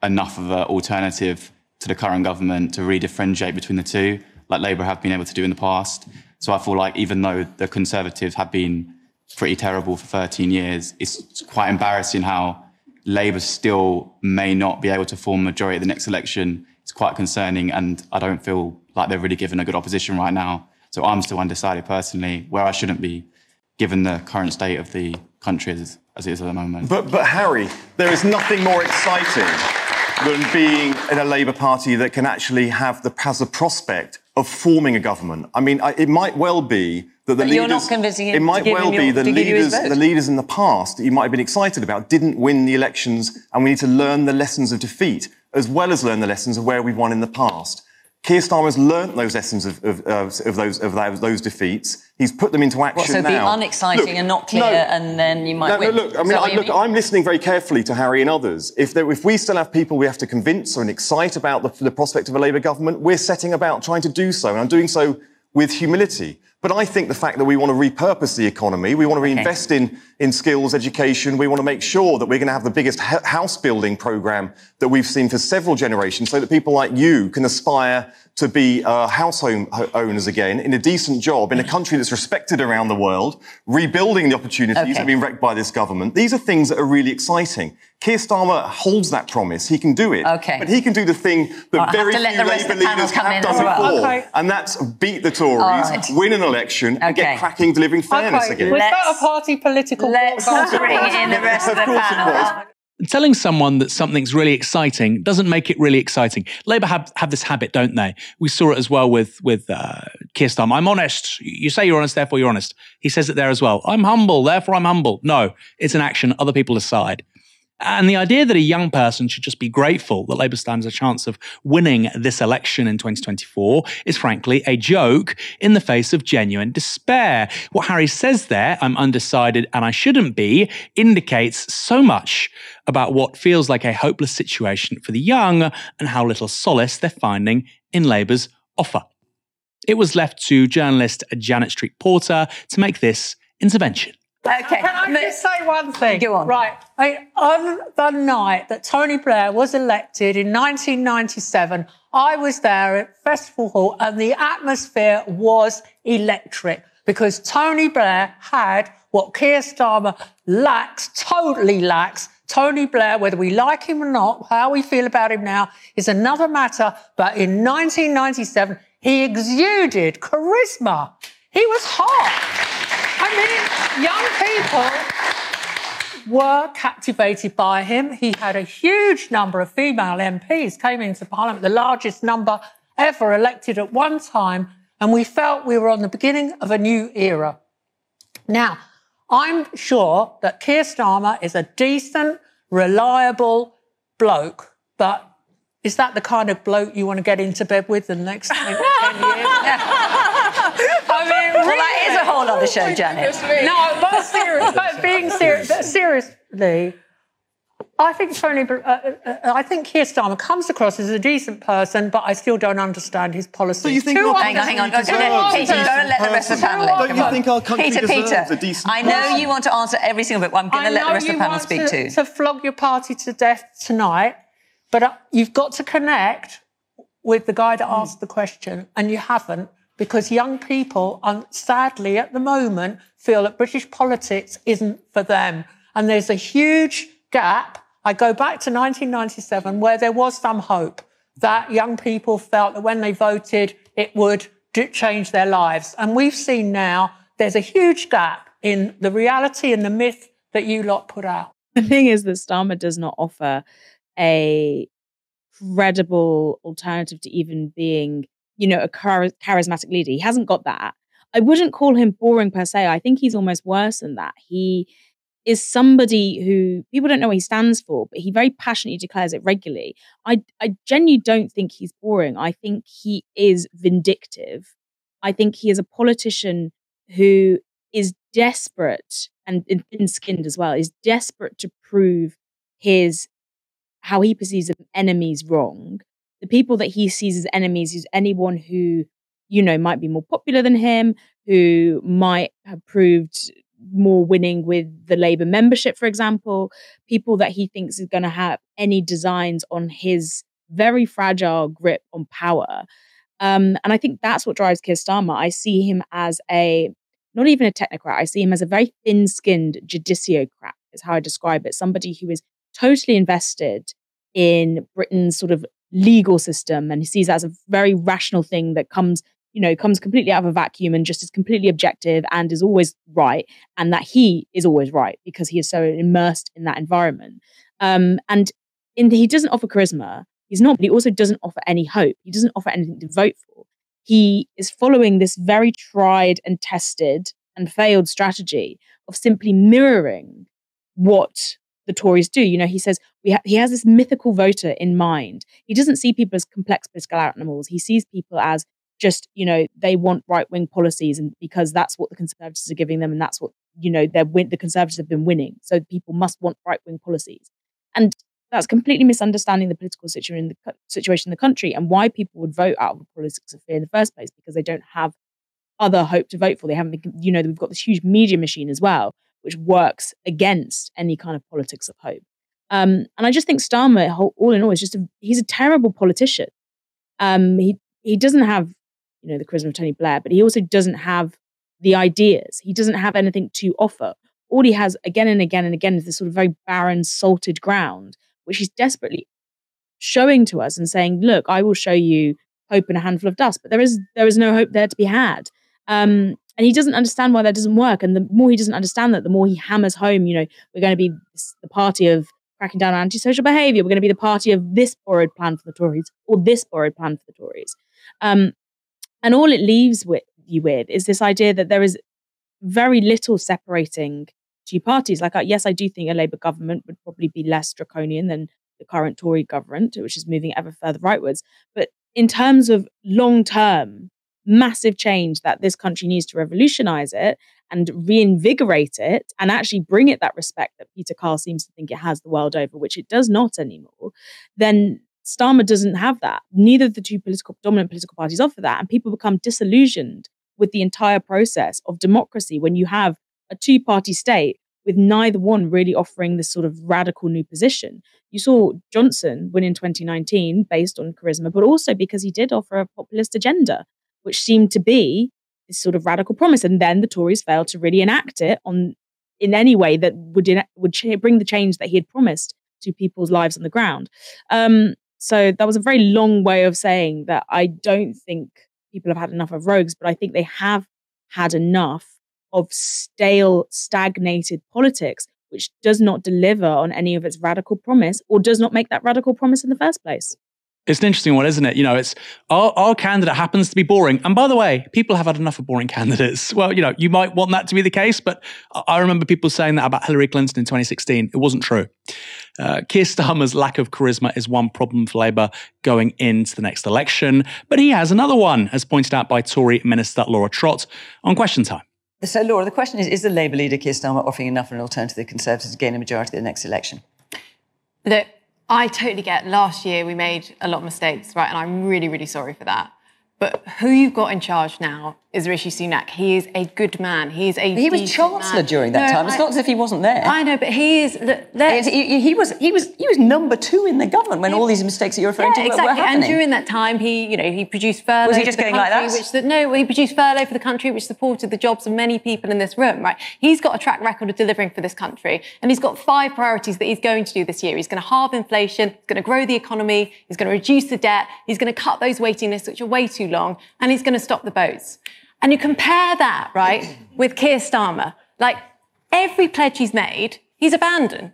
enough of an alternative to the current government to really differentiate between the two, like Labour have been able to do in the past. So I feel like even though the Conservatives have been pretty terrible for 13 years, it's quite embarrassing how Labour still may not be able to form a majority at the next election. It's quite concerning, and I don't feel like they're really given a good opposition right now. So I'm still undecided personally where I shouldn't be, given the current state of the country as, as it is at the moment. But, but Harry, there is nothing more exciting than being in a Labour Party that can actually have the, has the prospect of forming a government. I mean, it might well be that the but leaders. You're not convincing him it might well be your, the leaders, the leaders in the past that you might have been excited about didn't win the elections, and we need to learn the lessons of defeat as well as learn the lessons of where we've won in the past. Keir Starmer has learnt those lessons of, of, of, those, of those defeats. He's put them into action well, so now. be unexciting look, and not clear, no, and then you might no, win. No, look, I mean, I, look, I'm listening very carefully to Harry and others. If, there, if we still have people we have to convince or excite about the, the prospect of a Labour government, we're setting about trying to do so, and I'm doing so with humility. But I think the fact that we want to repurpose the economy, we want to reinvest okay. in, in skills, education, we want to make sure that we're going to have the biggest house building program that we've seen for several generations so that people like you can aspire to be uh, household owners again in a decent job in a country that's respected around the world, rebuilding the opportunities okay. that have been wrecked by this government. These are things that are really exciting. Keir Starmer holds that promise. He can do it. Okay. But he can do the thing that well, very few Labour leaders have done well. before. Okay. And that's beat the Tories, right. win an election, okay. and get cracking delivering fairness okay. again. Was that a party political Let's bring in the rest of, of the panel. Telling someone that something's really exciting doesn't make it really exciting. Labour have, have this habit, don't they? We saw it as well with with uh, Keir Starmer. I'm honest. You say you're honest, therefore you're honest. He says it there as well. I'm humble, therefore I'm humble. No, it's an action. Other people decide. And the idea that a young person should just be grateful that Labour stands a chance of winning this election in 2024 is frankly a joke in the face of genuine despair. What Harry says there, I'm undecided and I shouldn't be, indicates so much about what feels like a hopeless situation for the young and how little solace they're finding in Labour's offer. It was left to journalist Janet Street Porter to make this intervention. Okay. Can I just say one thing? Go on. Right. I, on the night that Tony Blair was elected in 1997, I was there at Festival Hall and the atmosphere was electric because Tony Blair had what Keir Starmer lacks, totally lacks. Tony Blair, whether we like him or not, how we feel about him now is another matter. But in 1997, he exuded charisma. He was hot. I mean, young people were captivated by him. He had a huge number of female MPs came into Parliament, the largest number ever elected at one time, and we felt we were on the beginning of a new era. Now, I'm sure that Keir Starmer is a decent, reliable bloke, but is that the kind of bloke you want to get into bed with the next 10 years? (laughs) I mean, well, really? that is a whole other show, Janet. No, but, serious, but (laughs) being serious, seriously, I think Tony, uh, uh, uh, I think Keir Starmer comes across as a decent person, but I still don't understand his policies. So you think hang on, hang on, Peter, don't let the rest of the panel. Don't you think our country Peter, deserves Peter, a decent? I know you want to answer every single bit. Well, I'm going to let the rest of the panel speak to, too. To flog your party to death tonight, but uh, you've got to connect with the guy that asked the question, and you haven't because young people, sadly, at the moment, feel that British politics isn't for them. And there's a huge gap. I go back to 1997, where there was some hope that young people felt that when they voted, it would change their lives. And we've seen now there's a huge gap in the reality and the myth that you lot put out. The thing is that Starmer does not offer a credible alternative to even being you know, a char- charismatic leader. He hasn't got that. I wouldn't call him boring per se. I think he's almost worse than that. He is somebody who people don't know what he stands for, but he very passionately declares it regularly. I, I genuinely don't think he's boring. I think he is vindictive. I think he is a politician who is desperate and thin skinned as well, is desperate to prove his how he perceives enemies wrong the people that he sees as enemies is anyone who, you know, might be more popular than him, who might have proved more winning with the Labour membership, for example, people that he thinks is going to have any designs on his very fragile grip on power. Um, and I think that's what drives Keir Starmer. I see him as a not even a technocrat. I see him as a very thin-skinned judiciocrat. Is how I describe it. Somebody who is totally invested in Britain's sort of legal system and he sees that as a very rational thing that comes you know comes completely out of a vacuum and just is completely objective and is always right and that he is always right because he is so immersed in that environment. Um, and in the, he doesn't offer charisma. He's not but he also doesn't offer any hope. He doesn't offer anything to vote for. He is following this very tried and tested and failed strategy of simply mirroring what the Tories do. You know, he says ha- he has this mythical voter in mind. He doesn't see people as complex political animals. He sees people as just, you know, they want right wing policies, and because that's what the Conservatives are giving them, and that's what you know they're win- the Conservatives have been winning. So people must want right wing policies, and that's completely misunderstanding the political situation in the situation in the country and why people would vote out of politics of fear in the first place because they don't have other hope to vote for. They haven't, been, you know, we've got this huge media machine as well, which works against any kind of politics of hope. Um, and I just think Starmer, all in all, is just a, he's a terrible politician. Um, he he doesn't have, you know, the charisma of Tony Blair, but he also doesn't have the ideas. He doesn't have anything to offer. All he has again and again and again is this sort of very barren, salted ground, which he's desperately showing to us and saying, "Look, I will show you hope in a handful of dust." But there is there is no hope there to be had. Um, and he doesn't understand why that doesn't work. And the more he doesn't understand that, the more he hammers home, you know, we're going to be the party of cracking down on antisocial behaviour. We're going to be the party of this borrowed plan for the Tories or this borrowed plan for the Tories. Um, and all it leaves with you with is this idea that there is very little separating two parties. Like, uh, yes, I do think a Labour government would probably be less draconian than the current Tory government, which is moving ever further rightwards. But in terms of long term, massive change that this country needs to revolutionize it and reinvigorate it and actually bring it that respect that Peter Kyle seems to think it has the world over, which it does not anymore, then Starmer doesn't have that. Neither of the two political dominant political parties offer that. And people become disillusioned with the entire process of democracy when you have a two party state with neither one really offering this sort of radical new position. You saw Johnson win in 2019 based on charisma, but also because he did offer a populist agenda, which seemed to be this sort of radical promise. And then the Tories failed to really enact it on in any way that would would bring the change that he had promised to people's lives on the ground. Um, so that was a very long way of saying that I don't think people have had enough of rogues, but I think they have had enough of stale, stagnated politics, which does not deliver on any of its radical promise or does not make that radical promise in the first place. It's an interesting one, isn't it? You know, it's our, our candidate happens to be boring. And by the way, people have had enough of boring candidates. (laughs) Well, you know, you might want that to be the case, but I remember people saying that about Hillary Clinton in 2016. It wasn't true. Uh, Keir Starmer's lack of charisma is one problem for Labour going into the next election, but he has another one, as pointed out by Tory Minister Laura Trott on Question Time. So, Laura, the question is Is the Labour leader, Keir Starmer, offering enough of an alternative to the Conservatives to gain a majority at the next election? Look, I totally get last year we made a lot of mistakes, right? And I'm really, really sorry for that. But who you've got in charge now is Rishi Sunak. He is a good man. He is a. He was chancellor man. during that no, time. It's I, not as if he wasn't there. I know, but he is. He, he, was. He was. He was number two in the government when all these mistakes that you're referring yeah, to exactly. were happening. And during that time, he, you know, he produced furlough. Was he just going country, like that? Which the, no, he produced furlough for the country, which supported the jobs of many people in this room. Right? He's got a track record of delivering for this country, and he's got five priorities that he's going to do this year. He's going to halve inflation. He's going to grow the economy. He's going to reduce the debt. He's going to cut those waiting lists, which are way too long, and he's going to stop the boats. And you compare that, right, with Keir Starmer. Like every pledge he's made, he's abandoned.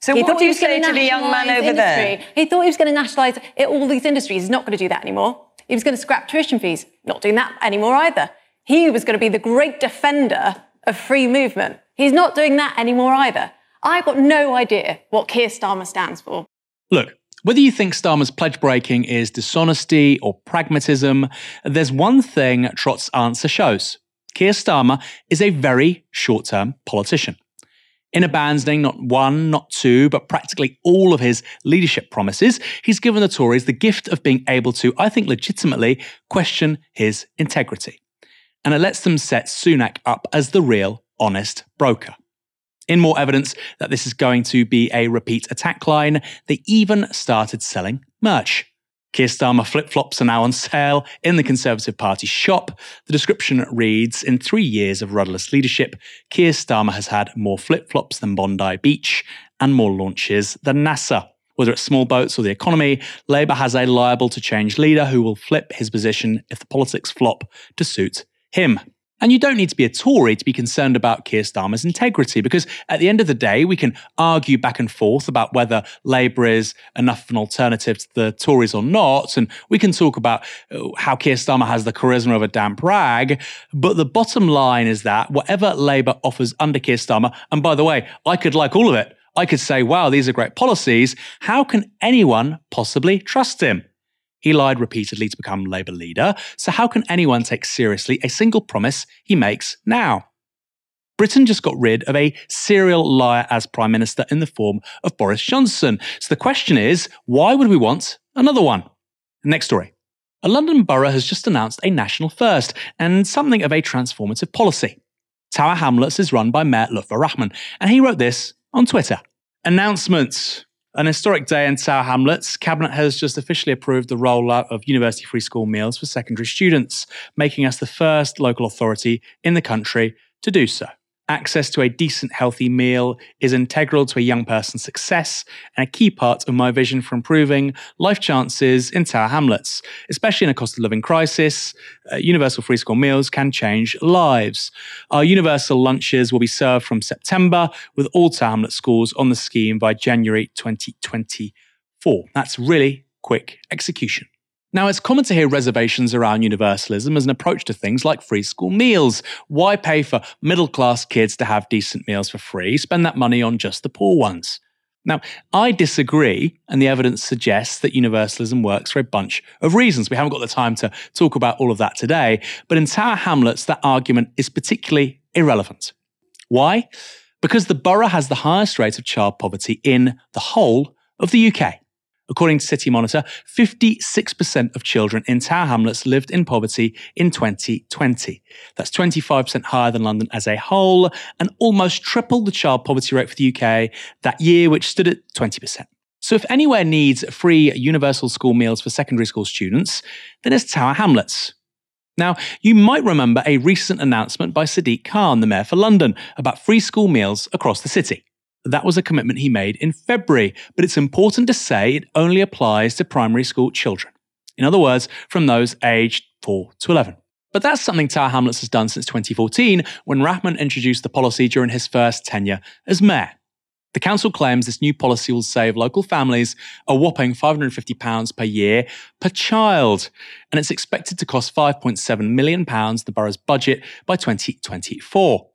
So he what do you say to the young man over industry. there? He thought he was going to nationalise all these industries. He's not going to do that anymore. He was going to scrap tuition fees. Not doing that anymore either. He was going to be the great defender of free movement. He's not doing that anymore either. I've got no idea what Keir Starmer stands for. Look, whether you think Starmer's pledge breaking is dishonesty or pragmatism, there's one thing Trott's answer shows. Keir Starmer is a very short term politician. In abandoning not one, not two, but practically all of his leadership promises, he's given the Tories the gift of being able to, I think legitimately, question his integrity. And it lets them set Sunak up as the real, honest broker. In more evidence that this is going to be a repeat attack line, they even started selling merch. Keir Starmer flip flops are now on sale in the Conservative Party shop. The description reads In three years of rudderless leadership, Keir Starmer has had more flip flops than Bondi Beach and more launches than NASA. Whether it's small boats or the economy, Labour has a liable to change leader who will flip his position if the politics flop to suit him. And you don't need to be a Tory to be concerned about Keir Starmer's integrity, because at the end of the day, we can argue back and forth about whether Labour is enough of an alternative to the Tories or not. And we can talk about uh, how Keir Starmer has the charisma of a damp rag. But the bottom line is that whatever Labour offers under Keir Starmer, and by the way, I could like all of it. I could say, wow, these are great policies. How can anyone possibly trust him? He lied repeatedly to become Labour leader, so how can anyone take seriously a single promise he makes now? Britain just got rid of a serial liar as Prime Minister in the form of Boris Johnson. So the question is, why would we want another one? Next story. A London borough has just announced a national first and something of a transformative policy. Tower Hamlets is run by Mayor Lutfur Rahman, and he wrote this on Twitter. Announcements. An historic day in Tower Hamlets. Cabinet has just officially approved the rollout of university free school meals for secondary students, making us the first local authority in the country to do so access to a decent, healthy meal is integral to a young person's success and a key part of my vision for improving life chances in Tower Hamlets. Especially in a cost of living crisis, uh, universal free school meals can change lives. Our universal lunches will be served from September, with all Tower Hamlet schools on the scheme by January 2024. That's really quick execution. Now, it's common to hear reservations around universalism as an approach to things like free school meals. Why pay for middle class kids to have decent meals for free? Spend that money on just the poor ones. Now, I disagree, and the evidence suggests that universalism works for a bunch of reasons. We haven't got the time to talk about all of that today, but in Tower Hamlets, that argument is particularly irrelevant. Why? Because the borough has the highest rate of child poverty in the whole of the UK. According to City Monitor, 56% of children in Tower Hamlets lived in poverty in 2020. That's 25% higher than London as a whole, and almost triple the child poverty rate for the UK that year, which stood at 20%. So, if anywhere needs free universal school meals for secondary school students, then it's Tower Hamlets. Now, you might remember a recent announcement by Sadiq Khan, the Mayor for London, about free school meals across the city. That was a commitment he made in February, but it's important to say it only applies to primary school children. In other words, from those aged 4 to 11. But that's something Tower Hamlets has done since 2014 when Rahman introduced the policy during his first tenure as mayor. The council claims this new policy will save local families a whopping £550 per year per child, and it's expected to cost £5.7 million, the borough's budget, by 2024.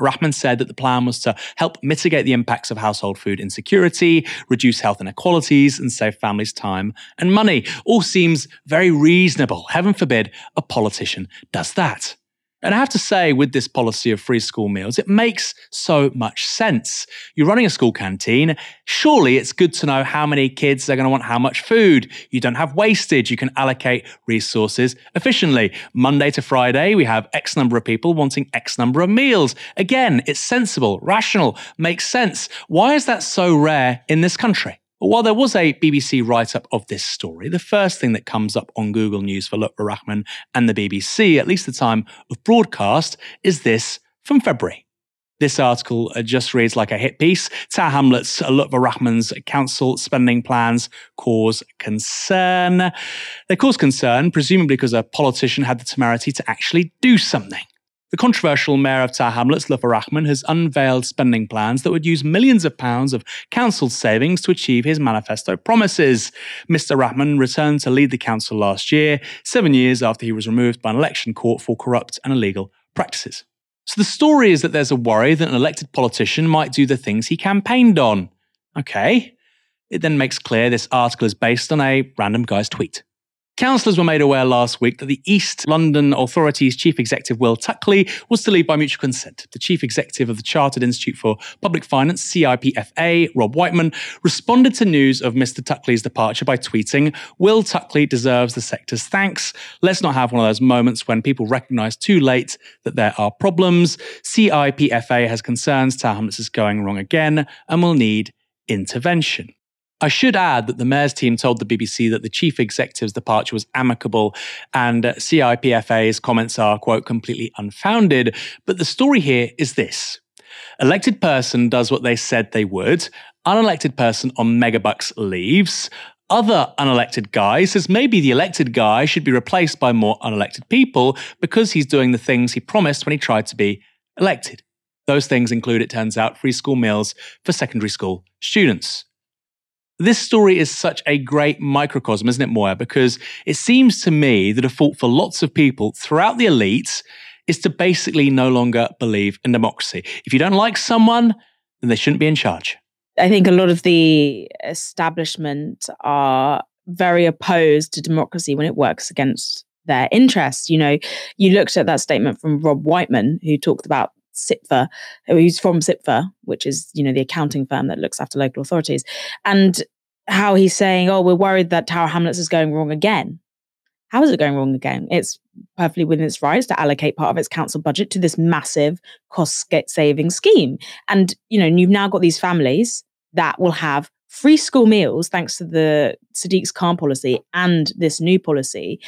Rahman said that the plan was to help mitigate the impacts of household food insecurity, reduce health inequalities, and save families time and money. All seems very reasonable. Heaven forbid a politician does that. And I have to say, with this policy of free school meals, it makes so much sense. You're running a school canteen. Surely it's good to know how many kids are going to want how much food. You don't have wastage. You can allocate resources efficiently. Monday to Friday, we have X number of people wanting X number of meals. Again, it's sensible, rational, makes sense. Why is that so rare in this country? But while there was a BBC write up of this story, the first thing that comes up on Google News for Lutfur Rahman and the BBC, at least the time of broadcast, is this from February. This article uh, just reads like a hit piece. Tower Hamlets, uh, Rahman's council spending plans cause concern. They cause concern, presumably because a politician had the temerity to actually do something. The controversial mayor of Tower Hamlets, Rahman, has unveiled spending plans that would use millions of pounds of council savings to achieve his manifesto promises. Mr. Rahman returned to lead the council last year, seven years after he was removed by an election court for corrupt and illegal practices. So the story is that there's a worry that an elected politician might do the things he campaigned on. Okay. It then makes clear this article is based on a random guy's tweet. Councillors were made aware last week that the East London Authority's Chief Executive Will Tuckley was to leave by mutual consent. The Chief Executive of the Chartered Institute for Public Finance, CIPFA, Rob Whiteman, responded to news of Mr. Tuckley's departure by tweeting, Will Tuckley deserves the sector's thanks. Let's not have one of those moments when people recognise too late that there are problems. CIPFA has concerns Tower Hamlets is going wrong again and will need intervention. I should add that the mayor's team told the BBC that the chief executive's departure was amicable and uh, CIPFA's comments are, quote, completely unfounded. But the story here is this elected person does what they said they would, unelected person on megabucks leaves. Other unelected guy says maybe the elected guy should be replaced by more unelected people because he's doing the things he promised when he tried to be elected. Those things include, it turns out, free school meals for secondary school students. This story is such a great microcosm, isn't it, Moya? Because it seems to me the default for lots of people throughout the elites is to basically no longer believe in democracy. If you don't like someone, then they shouldn't be in charge. I think a lot of the establishment are very opposed to democracy when it works against their interests. You know, you looked at that statement from Rob Whiteman, who talked about CIPFA, who's from CIPFA, which is, you know, the accounting firm that looks after local authorities, and how he's saying, oh, we're worried that Tower Hamlets is going wrong again. How is it going wrong again? It's perfectly within its rights to allocate part of its council budget to this massive cost saving scheme. And, you know, you've now got these families that will have free school meals thanks to the Sadiq's Khan policy and this new policy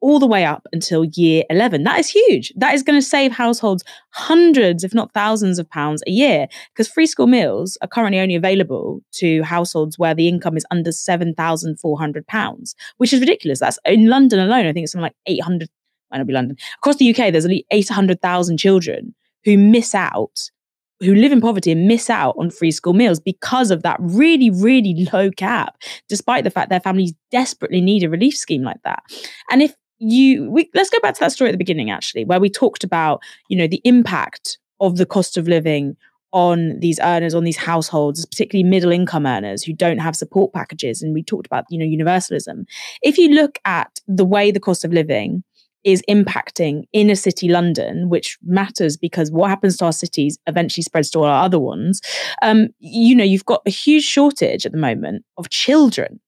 all the way up until year 11. That is huge. That is going to save households hundreds, if not thousands of pounds a year because free school meals are currently only available to households where the income is under £7,400, which is ridiculous. That's in London alone. I think it's something like 800, might not be London. Across the UK, there's only 800,000 children who miss out who live in poverty and miss out on free school meals because of that really, really low cap, despite the fact their families desperately need a relief scheme like that. And if you we, let's go back to that story at the beginning actually where we talked about you know the impact of the cost of living on these earners on these households particularly middle income earners who don't have support packages and we talked about you know universalism if you look at the way the cost of living is impacting inner city London, which matters because what happens to our cities eventually spreads to all our other ones. Um, you know, you've got a huge shortage at the moment of children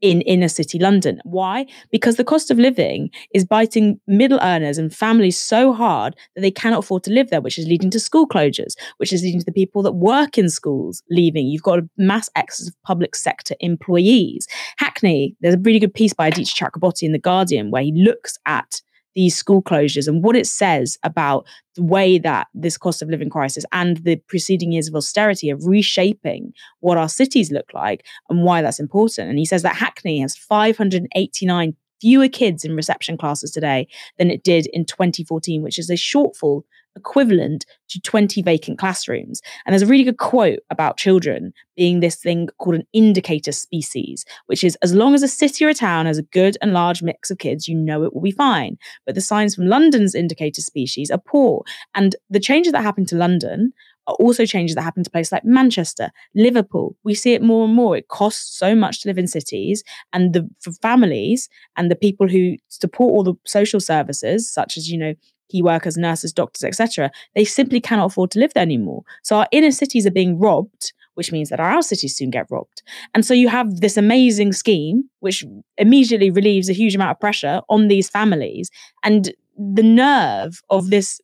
in inner city London. Why? Because the cost of living is biting middle earners and families so hard that they cannot afford to live there, which is leading to school closures, which is leading to the people that work in schools leaving. You've got a mass exodus of public sector employees. Hackney, there's a really good piece by Aditya Chakrabortty in The Guardian where he looks at these school closures and what it says about the way that this cost of living crisis and the preceding years of austerity are reshaping what our cities look like and why that's important. And he says that Hackney has 589 fewer kids in reception classes today than it did in 2014, which is a shortfall equivalent to 20 vacant classrooms. And there's a really good quote about children being this thing called an indicator species, which is as long as a city or a town has a good and large mix of kids, you know it will be fine. But the signs from London's indicator species are poor. And the changes that happen to London are also changes that happen to places like Manchester, Liverpool. We see it more and more. It costs so much to live in cities, and the for families and the people who support all the social services, such as you know key workers, nurses, doctors, etc., they simply cannot afford to live there anymore. So our inner cities are being robbed, which means that our cities soon get robbed. And so you have this amazing scheme, which immediately relieves a huge amount of pressure on these families. And the nerve of this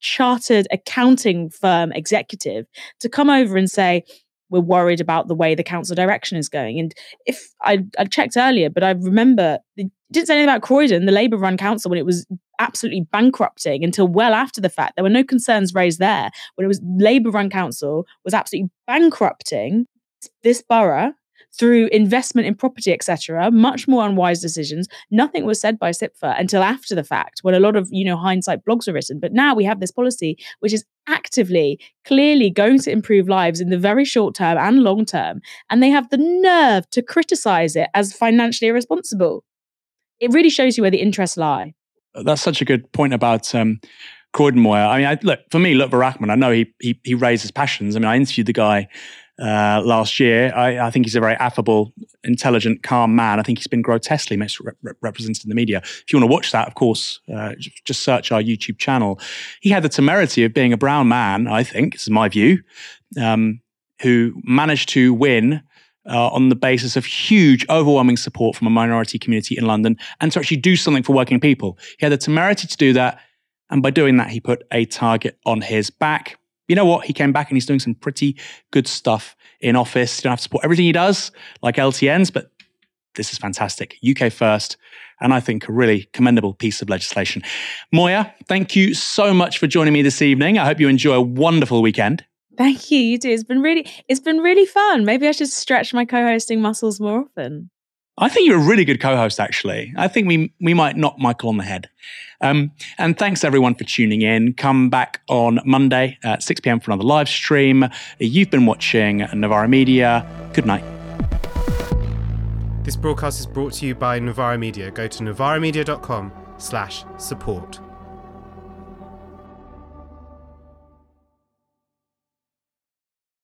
chartered accounting firm executive to come over and say, we're worried about the way the council direction is going. And if I, I checked earlier, but I remember it didn't say anything about Croydon, the Labour run council, when it was absolutely bankrupting until well after the fact. There were no concerns raised there when it was Labour run council was absolutely bankrupting this borough through investment in property, etc., much more unwise decisions. Nothing was said by CIPFA until after the fact, when a lot of you know hindsight blogs were written. But now we have this policy which is actively, clearly going to improve lives in the very short term and long term, and they have the nerve to criticize it as financially irresponsible. It really shows you where the interests lie. That's such a good point about um, Croydon Moya. I mean, I, look for me, Lutfur Rahman. I know he, he he raises passions. I mean, I interviewed the guy uh, last year. I, I, think he's a very affable, intelligent, calm man. I think he's been grotesquely misrepresented in the media. If you want to watch that, of course, uh, just search our YouTube channel. He had the temerity of being a brown man, I think, this is my view, um, who managed to win. Uh, on the basis of huge, overwhelming support from a minority community in London, and to actually do something for working people. He had the temerity to do that, and by doing that, he put a target on his back you know what? He came back and he's doing some pretty good stuff in office. You don't have to support everything he does, like LTNs, but this is fantastic. UK first, and I think a really commendable piece of legislation. Moya, thank you so much for joining me this evening. I hope you enjoy a wonderful weekend. Thank you. You too. It's been really, it's been really fun. Maybe I should stretch my co-hosting muscles more often. I think you're a really good co-host, actually. I think we we might knock Michael on the head. Um, and thanks everyone for tuning in. Come back on Monday at 6 p.m. for another live stream. You've been watching Novara Media. Good night. This broadcast is brought to you by Novara Media. Go to novaramedia.com slash support.